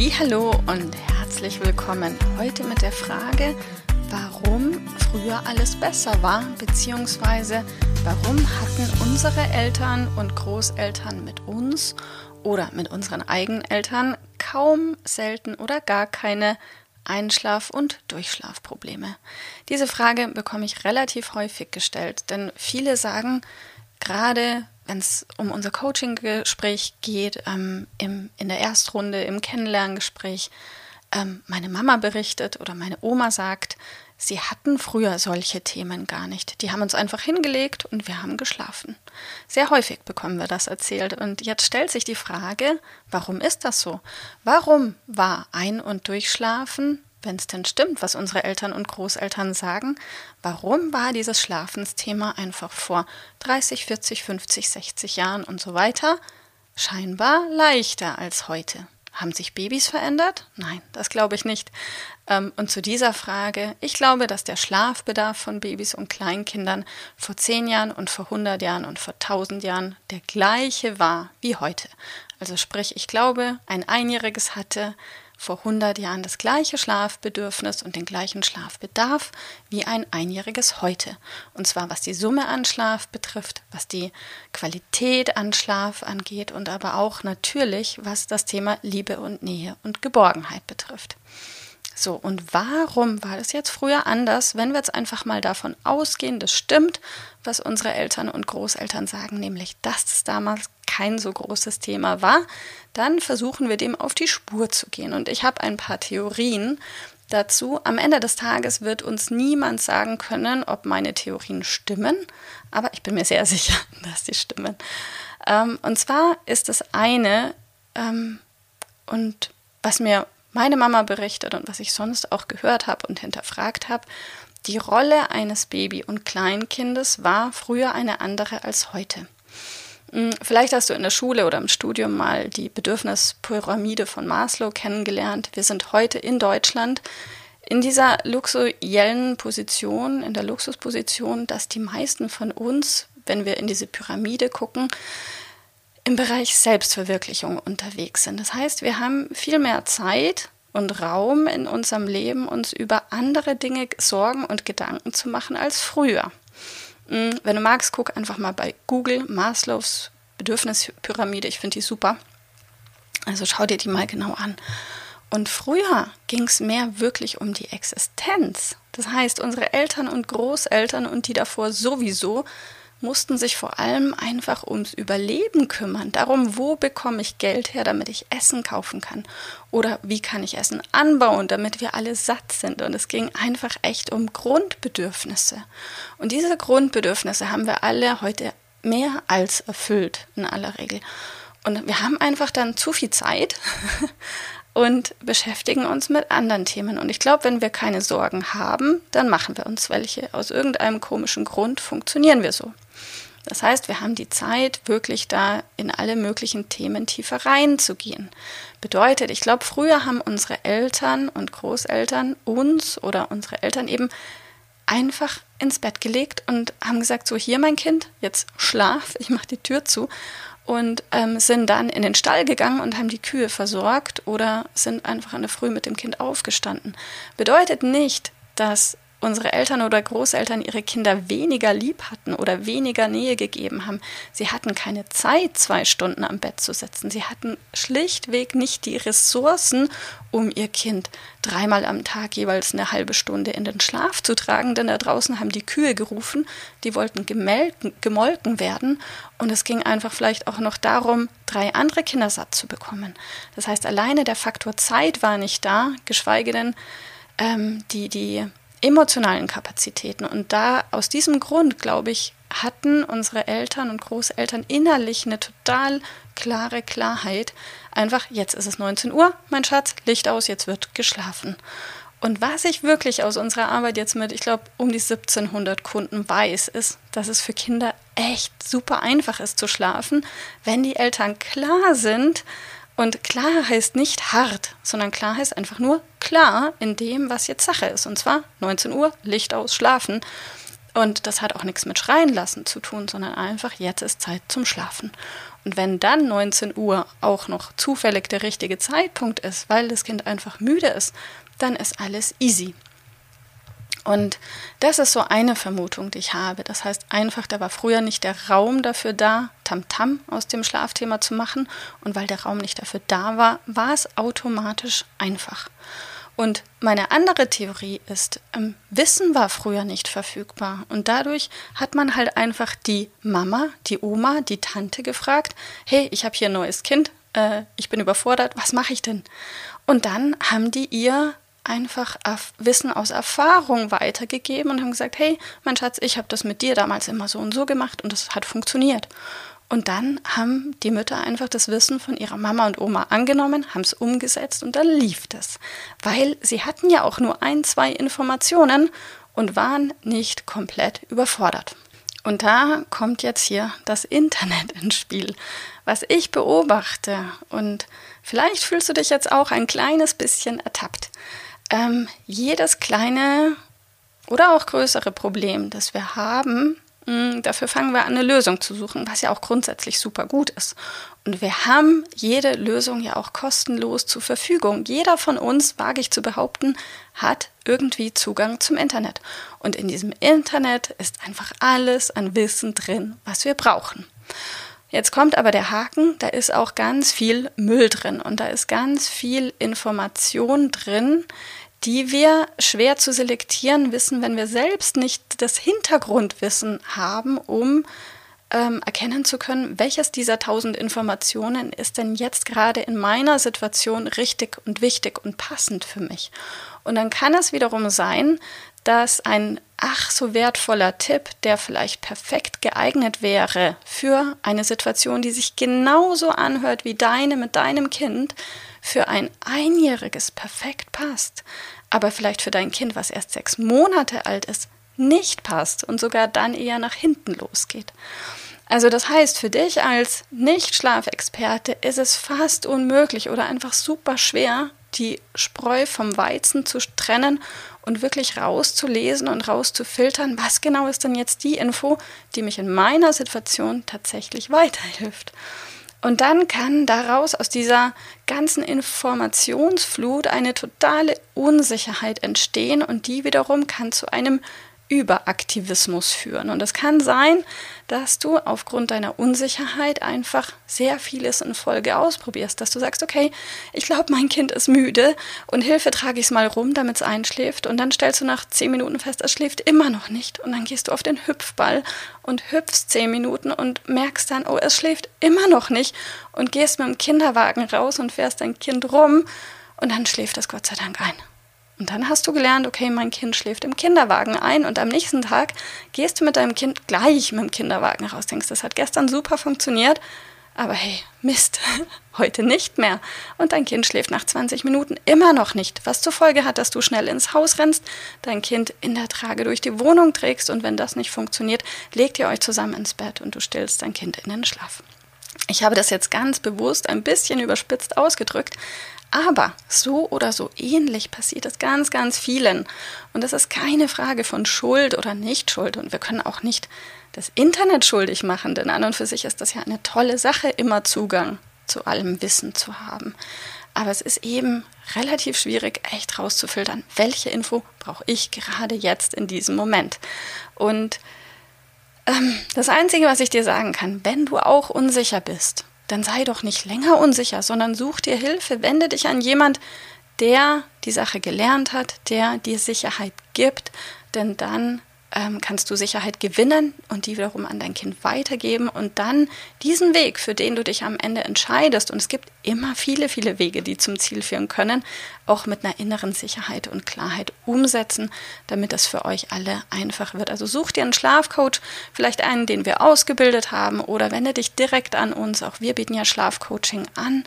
Hallo und herzlich willkommen. Heute mit der Frage, warum früher alles besser war, beziehungsweise warum hatten unsere Eltern und Großeltern mit uns oder mit unseren eigenen Eltern kaum, selten oder gar keine Einschlaf- und Durchschlafprobleme. Diese Frage bekomme ich relativ häufig gestellt, denn viele sagen, gerade wenn es um unser Coaching-Gespräch geht, ähm, im, in der Erstrunde, im Kennenlerngespräch, ähm, meine Mama berichtet oder meine Oma sagt, sie hatten früher solche Themen gar nicht. Die haben uns einfach hingelegt und wir haben geschlafen. Sehr häufig bekommen wir das erzählt. Und jetzt stellt sich die Frage, warum ist das so? Warum war Ein- und Durchschlafen wenn es denn stimmt, was unsere Eltern und Großeltern sagen, warum war dieses Schlafensthema einfach vor 30, 40, 50, 60 Jahren und so weiter scheinbar leichter als heute? Haben sich Babys verändert? Nein, das glaube ich nicht. Ähm, und zu dieser Frage, ich glaube, dass der Schlafbedarf von Babys und Kleinkindern vor 10 Jahren und vor 100 Jahren und vor 1000 Jahren der gleiche war wie heute. Also sprich, ich glaube, ein Einjähriges hatte vor 100 Jahren das gleiche Schlafbedürfnis und den gleichen Schlafbedarf wie ein Einjähriges heute. Und zwar was die Summe an Schlaf betrifft, was die Qualität an Schlaf angeht und aber auch natürlich, was das Thema Liebe und Nähe und Geborgenheit betrifft. So, und warum war das jetzt früher anders, wenn wir jetzt einfach mal davon ausgehen, das stimmt, was unsere Eltern und Großeltern sagen, nämlich, dass es damals kein so großes Thema war, dann versuchen wir dem auf die Spur zu gehen. Und ich habe ein paar Theorien dazu. Am Ende des Tages wird uns niemand sagen können, ob meine Theorien stimmen, aber ich bin mir sehr sicher, dass sie stimmen. Ähm, und zwar ist das eine, ähm, und was mir meine Mama berichtet und was ich sonst auch gehört habe und hinterfragt habe, die Rolle eines Baby- und Kleinkindes war früher eine andere als heute. Hm, vielleicht hast du in der Schule oder im Studium mal die Bedürfnispyramide von Maslow kennengelernt. Wir sind heute in Deutschland in dieser luxuriellen Position, in der Luxusposition, dass die meisten von uns, wenn wir in diese Pyramide gucken, im Bereich Selbstverwirklichung unterwegs sind. Das heißt, wir haben viel mehr Zeit und Raum in unserem Leben, uns über andere Dinge Sorgen und Gedanken zu machen als früher. Hm, wenn du magst, guck einfach mal bei Google Maslows Bedürfnispyramide. Ich finde die super. Also schau dir die mal genau an. Und früher ging es mehr wirklich um die Existenz. Das heißt, unsere Eltern und Großeltern und die davor sowieso mussten sich vor allem einfach ums Überleben kümmern. Darum, wo bekomme ich Geld her, damit ich Essen kaufen kann? Oder wie kann ich Essen anbauen, damit wir alle satt sind? Und es ging einfach echt um Grundbedürfnisse. Und diese Grundbedürfnisse haben wir alle heute mehr als erfüllt, in aller Regel. Und wir haben einfach dann zu viel Zeit und beschäftigen uns mit anderen Themen. Und ich glaube, wenn wir keine Sorgen haben, dann machen wir uns welche. Aus irgendeinem komischen Grund funktionieren wir so. Das heißt, wir haben die Zeit, wirklich da in alle möglichen Themen tiefer reinzugehen. Bedeutet, ich glaube, früher haben unsere Eltern und Großeltern uns oder unsere Eltern eben einfach ins Bett gelegt und haben gesagt, so hier mein Kind, jetzt schlaf, ich mache die Tür zu und ähm, sind dann in den Stall gegangen und haben die Kühe versorgt oder sind einfach in der Früh mit dem Kind aufgestanden. Bedeutet nicht, dass unsere Eltern oder Großeltern ihre Kinder weniger lieb hatten oder weniger Nähe gegeben haben. Sie hatten keine Zeit, zwei Stunden am Bett zu sitzen. Sie hatten schlichtweg nicht die Ressourcen, um ihr Kind dreimal am Tag jeweils eine halbe Stunde in den Schlaf zu tragen, denn da draußen haben die Kühe gerufen, die wollten gemelken, gemolken werden und es ging einfach vielleicht auch noch darum, drei andere Kinder satt zu bekommen. Das heißt, alleine der Faktor Zeit war nicht da, geschweige denn ähm, die, die emotionalen Kapazitäten. Und da aus diesem Grund, glaube ich, hatten unsere Eltern und Großeltern innerlich eine total klare Klarheit. Einfach, jetzt ist es 19 Uhr, mein Schatz, Licht aus, jetzt wird geschlafen. Und was ich wirklich aus unserer Arbeit jetzt mit, ich glaube, um die 1700 Kunden weiß, ist, dass es für Kinder echt super einfach ist zu schlafen, wenn die Eltern klar sind. Und klar heißt nicht hart, sondern klar heißt einfach nur klar in dem, was jetzt Sache ist. Und zwar 19 Uhr, Licht aus, schlafen. Und das hat auch nichts mit Schreien lassen zu tun, sondern einfach, jetzt ist Zeit zum Schlafen. Und wenn dann 19 Uhr auch noch zufällig der richtige Zeitpunkt ist, weil das Kind einfach müde ist, dann ist alles easy. Und das ist so eine Vermutung, die ich habe. Das heißt einfach, da war früher nicht der Raum dafür da, Tamtam -Tam aus dem Schlafthema zu machen. Und weil der Raum nicht dafür da war, war es automatisch einfach. Und meine andere Theorie ist, ähm, Wissen war früher nicht verfügbar. Und dadurch hat man halt einfach die Mama, die Oma, die Tante gefragt, hey, ich habe hier ein neues Kind, äh, ich bin überfordert, was mache ich denn? Und dann haben die ihr einfach Wissen aus Erfahrung weitergegeben und haben gesagt, hey, mein Schatz, ich habe das mit dir damals immer so und so gemacht und das hat funktioniert. Und dann haben die Mütter einfach das Wissen von ihrer Mama und Oma angenommen, haben es umgesetzt und dann lief das. Weil sie hatten ja auch nur ein, zwei Informationen und waren nicht komplett überfordert. Und da kommt jetzt hier das Internet ins Spiel, was ich beobachte. Und vielleicht fühlst du dich jetzt auch ein kleines bisschen ertappt ähm, jedes kleine oder auch größere Problem, das wir haben, dafür fangen wir an, eine Lösung zu suchen, was ja auch grundsätzlich super gut ist. Und wir haben jede Lösung ja auch kostenlos zur Verfügung. Jeder von uns, wage ich zu behaupten, hat irgendwie Zugang zum Internet. Und in diesem Internet ist einfach alles an Wissen drin, was wir brauchen. Jetzt kommt aber der Haken, da ist auch ganz viel Müll drin und da ist ganz viel Information drin, die wir schwer zu selektieren wissen, wenn wir selbst nicht das Hintergrundwissen haben, um ähm, erkennen zu können, welches dieser tausend Informationen ist denn jetzt gerade in meiner Situation richtig und wichtig und passend für mich. Und dann kann es wiederum sein, dass ein ach so wertvoller Tipp, der vielleicht perfekt geeignet wäre für eine Situation, die sich genauso anhört wie deine mit deinem Kind, für ein Einjähriges perfekt passt, aber vielleicht für dein Kind, was erst sechs Monate alt ist, nicht passt und sogar dann eher nach hinten losgeht. Also das heißt, für dich als Nicht-Schlafexperte ist es fast unmöglich oder einfach super schwer, die Spreu vom Weizen zu trennen und wirklich rauszulesen und rauszufiltern, was genau ist denn jetzt die Info, die mich in meiner Situation tatsächlich weiterhilft. Und dann kann daraus aus dieser ganzen Informationsflut eine totale Unsicherheit entstehen und die wiederum kann zu einem Überaktivismus führen. Und es kann sein, dass du aufgrund deiner Unsicherheit einfach sehr vieles in Folge ausprobierst, dass du sagst, okay, ich glaube, mein Kind ist müde und Hilfe trage ich es mal rum, damit es einschläft und dann stellst du nach zehn Minuten fest, es schläft immer noch nicht und dann gehst du auf den Hüpfball und hüpfst zehn Minuten und merkst dann, oh, es schläft immer noch nicht und gehst mit dem Kinderwagen raus und fährst dein Kind rum und dann schläft es Gott sei Dank ein. Und dann hast du gelernt, okay, mein Kind schläft im Kinderwagen ein und am nächsten Tag gehst du mit deinem Kind gleich mit dem Kinderwagen raus. Denkst, das hat gestern super funktioniert, aber hey, Mist, heute nicht mehr. Und dein Kind schläft nach 20 Minuten immer noch nicht, was zur Folge hat, dass du schnell ins Haus rennst, dein Kind in der Trage durch die Wohnung trägst und wenn das nicht funktioniert, legt ihr euch zusammen ins Bett und du stillst dein Kind in den Schlaf. Ich habe das jetzt ganz bewusst ein bisschen überspitzt ausgedrückt, aber so oder so ähnlich passiert es ganz, ganz vielen. Und das ist keine Frage von Schuld oder Nicht-Schuld. Und wir können auch nicht das Internet schuldig machen, denn an und für sich ist das ja eine tolle Sache, immer Zugang zu allem Wissen zu haben. Aber es ist eben relativ schwierig, echt rauszufiltern, welche Info brauche ich gerade jetzt in diesem Moment. Und ähm, das Einzige, was ich dir sagen kann, wenn du auch unsicher bist, dann sei doch nicht länger unsicher, sondern such dir Hilfe, wende dich an jemand, der die Sache gelernt hat, der dir Sicherheit gibt, denn dann ähm, kannst du Sicherheit gewinnen und die wiederum an dein Kind weitergeben und dann diesen Weg, für den du dich am Ende entscheidest, und es gibt immer viele, viele Wege, die zum Ziel führen können, auch mit einer inneren Sicherheit und Klarheit umsetzen, damit es für euch alle einfach wird. Also such dir einen Schlafcoach, vielleicht einen, den wir ausgebildet haben, oder wende dich direkt an uns. Auch wir bieten ja Schlafcoaching an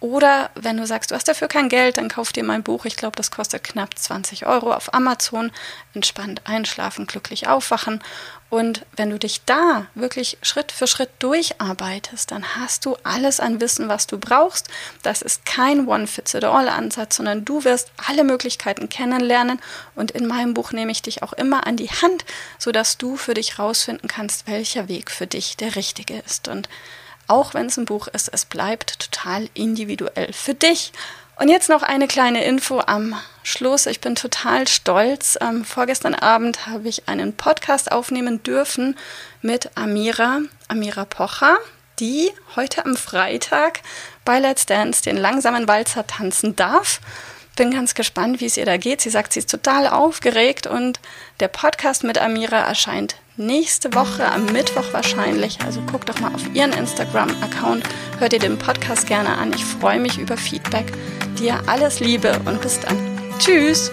oder wenn du sagst, du hast dafür kein Geld, dann kauf dir mein Buch. Ich glaube, das kostet knapp 20 Euro auf Amazon. Entspannt einschlafen, glücklich aufwachen. Und wenn du dich da wirklich Schritt für Schritt durcharbeitest, dann hast du alles an Wissen, was du brauchst. Das ist kein One-Fits-it-all-Ansatz, sondern du wirst alle Möglichkeiten kennenlernen. Und in meinem Buch nehme ich dich auch immer an die Hand, sodass du für dich rausfinden kannst, welcher Weg für dich der richtige ist. Und auch wenn es ein Buch ist, es bleibt total individuell für dich. Und jetzt noch eine kleine Info am Schluss. Ich bin total stolz. Ähm, vorgestern Abend habe ich einen Podcast aufnehmen dürfen mit Amira, Amira Pocher, die heute am Freitag bei Let's Dance den langsamen Walzer tanzen darf. Bin ganz gespannt, wie es ihr da geht. Sie sagt, sie ist total aufgeregt und der Podcast mit Amira erscheint nächste Woche, am Mittwoch wahrscheinlich. Also guck doch mal auf ihren Instagram-Account, hör dir den Podcast gerne an. Ich freue mich über Feedback. Dir alles Liebe und bis dann. Tschüss!